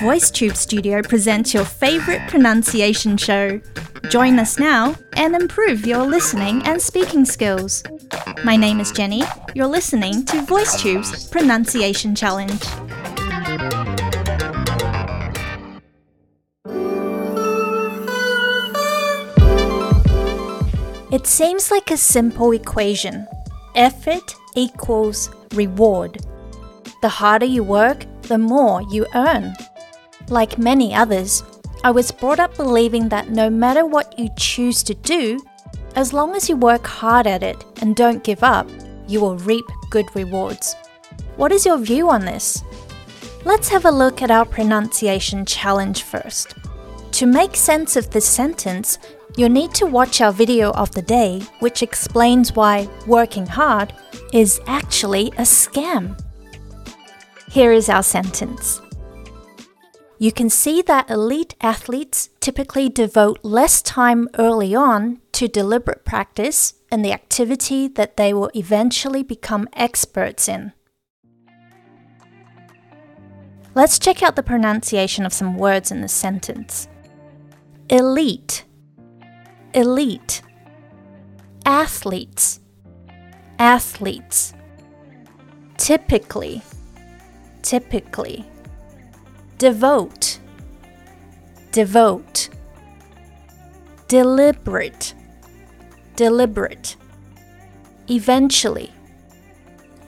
VoiceTube Studio presents your favorite pronunciation show. Join us now and improve your listening and speaking skills. My name is Jenny. You're listening to VoiceTube's Pronunciation Challenge. It seems like a simple equation effort equals reward. The harder you work, the more you earn. Like many others, I was brought up believing that no matter what you choose to do, as long as you work hard at it and don't give up, you will reap good rewards. What is your view on this? Let's have a look at our pronunciation challenge first. To make sense of this sentence, you'll need to watch our video of the day, which explains why working hard is actually a scam. Here is our sentence. You can see that elite athletes typically devote less time early on to deliberate practice in the activity that they will eventually become experts in. Let's check out the pronunciation of some words in this sentence. Elite, elite. Athletes, athletes. Typically, typically. Devote, devote. Deliberate, deliberate. Eventually,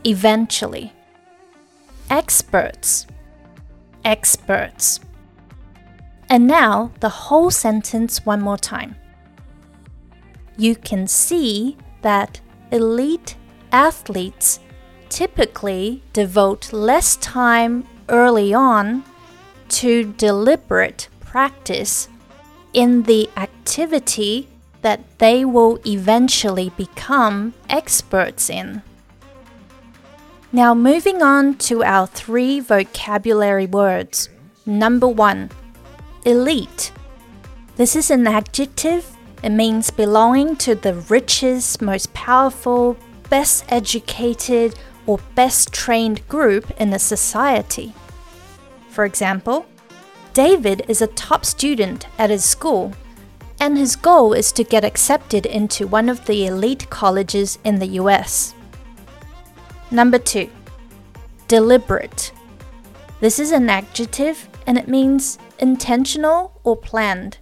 eventually. Experts, experts. And now the whole sentence one more time. You can see that elite athletes typically devote less time early on to deliberate practice in the activity that they will eventually become experts in. Now, moving on to our three vocabulary words. Number one, elite. This is an adjective. It means belonging to the richest, most powerful, best educated, or best trained group in a society. For example, David is a top student at his school, and his goal is to get accepted into one of the elite colleges in the US. Number two, deliberate. This is an adjective and it means intentional or planned.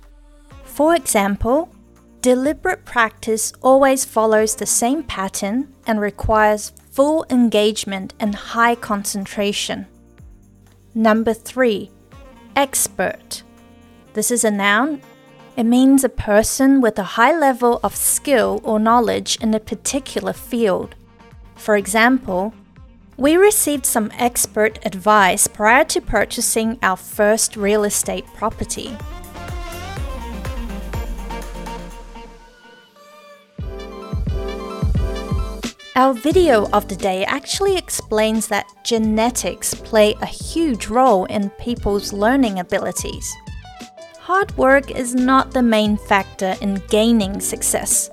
For example, deliberate practice always follows the same pattern and requires full engagement and high concentration. Number three, expert. This is a noun. It means a person with a high level of skill or knowledge in a particular field. For example, we received some expert advice prior to purchasing our first real estate property. Our video of the day actually explains that genetics play a huge role in people's learning abilities. Hard work is not the main factor in gaining success.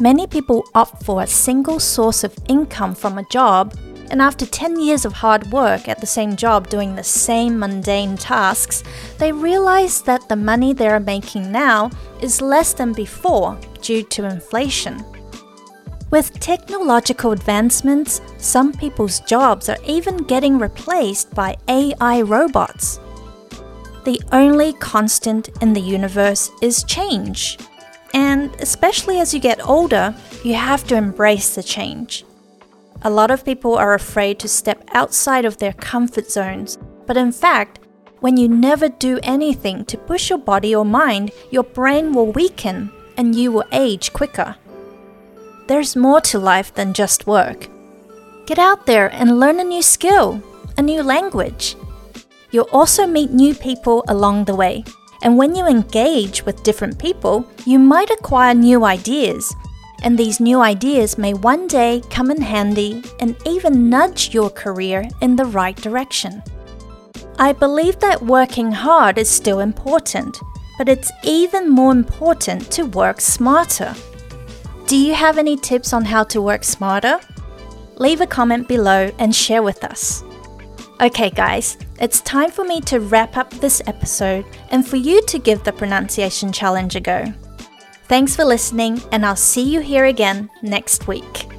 Many people opt for a single source of income from a job, and after 10 years of hard work at the same job doing the same mundane tasks, they realize that the money they are making now is less than before due to inflation. With technological advancements, some people's jobs are even getting replaced by AI robots. The only constant in the universe is change. And especially as you get older, you have to embrace the change. A lot of people are afraid to step outside of their comfort zones, but in fact, when you never do anything to push your body or mind, your brain will weaken and you will age quicker. There's more to life than just work. Get out there and learn a new skill, a new language. You'll also meet new people along the way. And when you engage with different people, you might acquire new ideas. And these new ideas may one day come in handy and even nudge your career in the right direction. I believe that working hard is still important, but it's even more important to work smarter. Do you have any tips on how to work smarter? Leave a comment below and share with us. Okay, guys, it's time for me to wrap up this episode and for you to give the pronunciation challenge a go. Thanks for listening, and I'll see you here again next week.